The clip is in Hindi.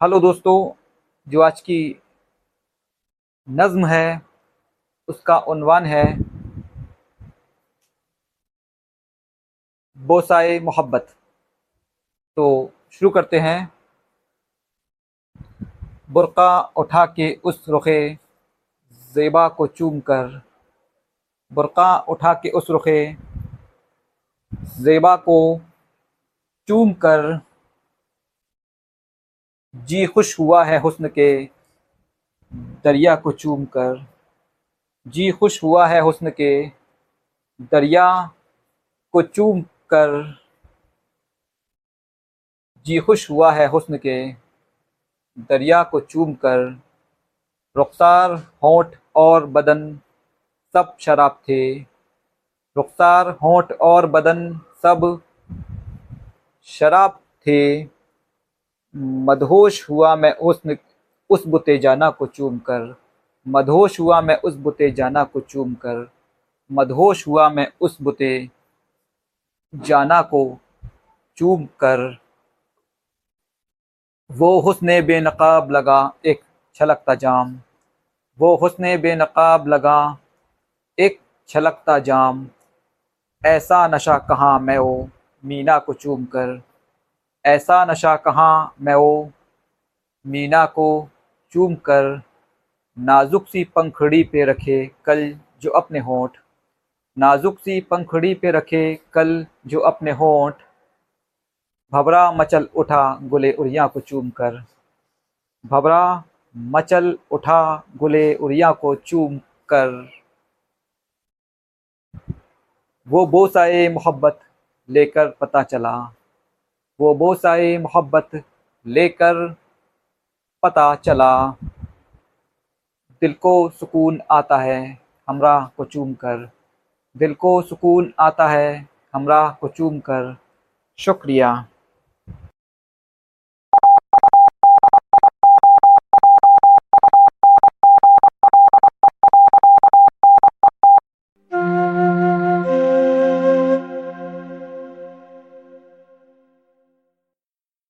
हेलो दोस्तों, जो आज की नज़्म है, उसका उन्वान है बोसाए मोहब्बत। तो शुरू करते हैं। बुरक़ा उठा के उस रुखे ज़ेबा को चूम कर। बुरक़ा उठा के उस रुखे ज़ेबा को चूम कर। जी खुश हुआ है हुस्न के दरिया को चूम कर जी खुश हुआ है हुस्न के दरिया को चूम कर जी खुश हुआ है हुस्न के दरिया को चूम कर रुखसार होंठ और बदन सब शराब थे। रुखसार होंठ और बदन सब शराब थे। मदहोश हुआ मैं उस उस बुते जाना को चूम कर। मदहोश हुआ मैं उस बुते जाना को चूम कर। मदहोश हुआ मैं उस बुते जाना को चूम कर। वो हुस्न बेनकाब लगा एक छलकता जाम। वो हुस्न बेनकाब लगा एक छलकता जाम। ऐसा नशा कहाँ मैं वो मीना को चूम कर। ऐसा नशा कहाँ मैं वो मीना को चूम कर नाजुक सी पंखड़ी पे रखे कल जो अपने होंठ, नाजुक सी पंखड़ी पे रखे कल जो अपने होंठ। भबरा मचल उठा गुले उरिया को चूम कर भबरा मचल उठा गुले उरिया को चूम कर वो बोसाए मोहब्बत लेकर पता चला वो बोसाए मोहब्बत लेकर पता चला। दिल को सुकून आता है, हमरा को चूम कर। दिल को सुकून आता है, हमरा को चूम कर। शुक्रिया।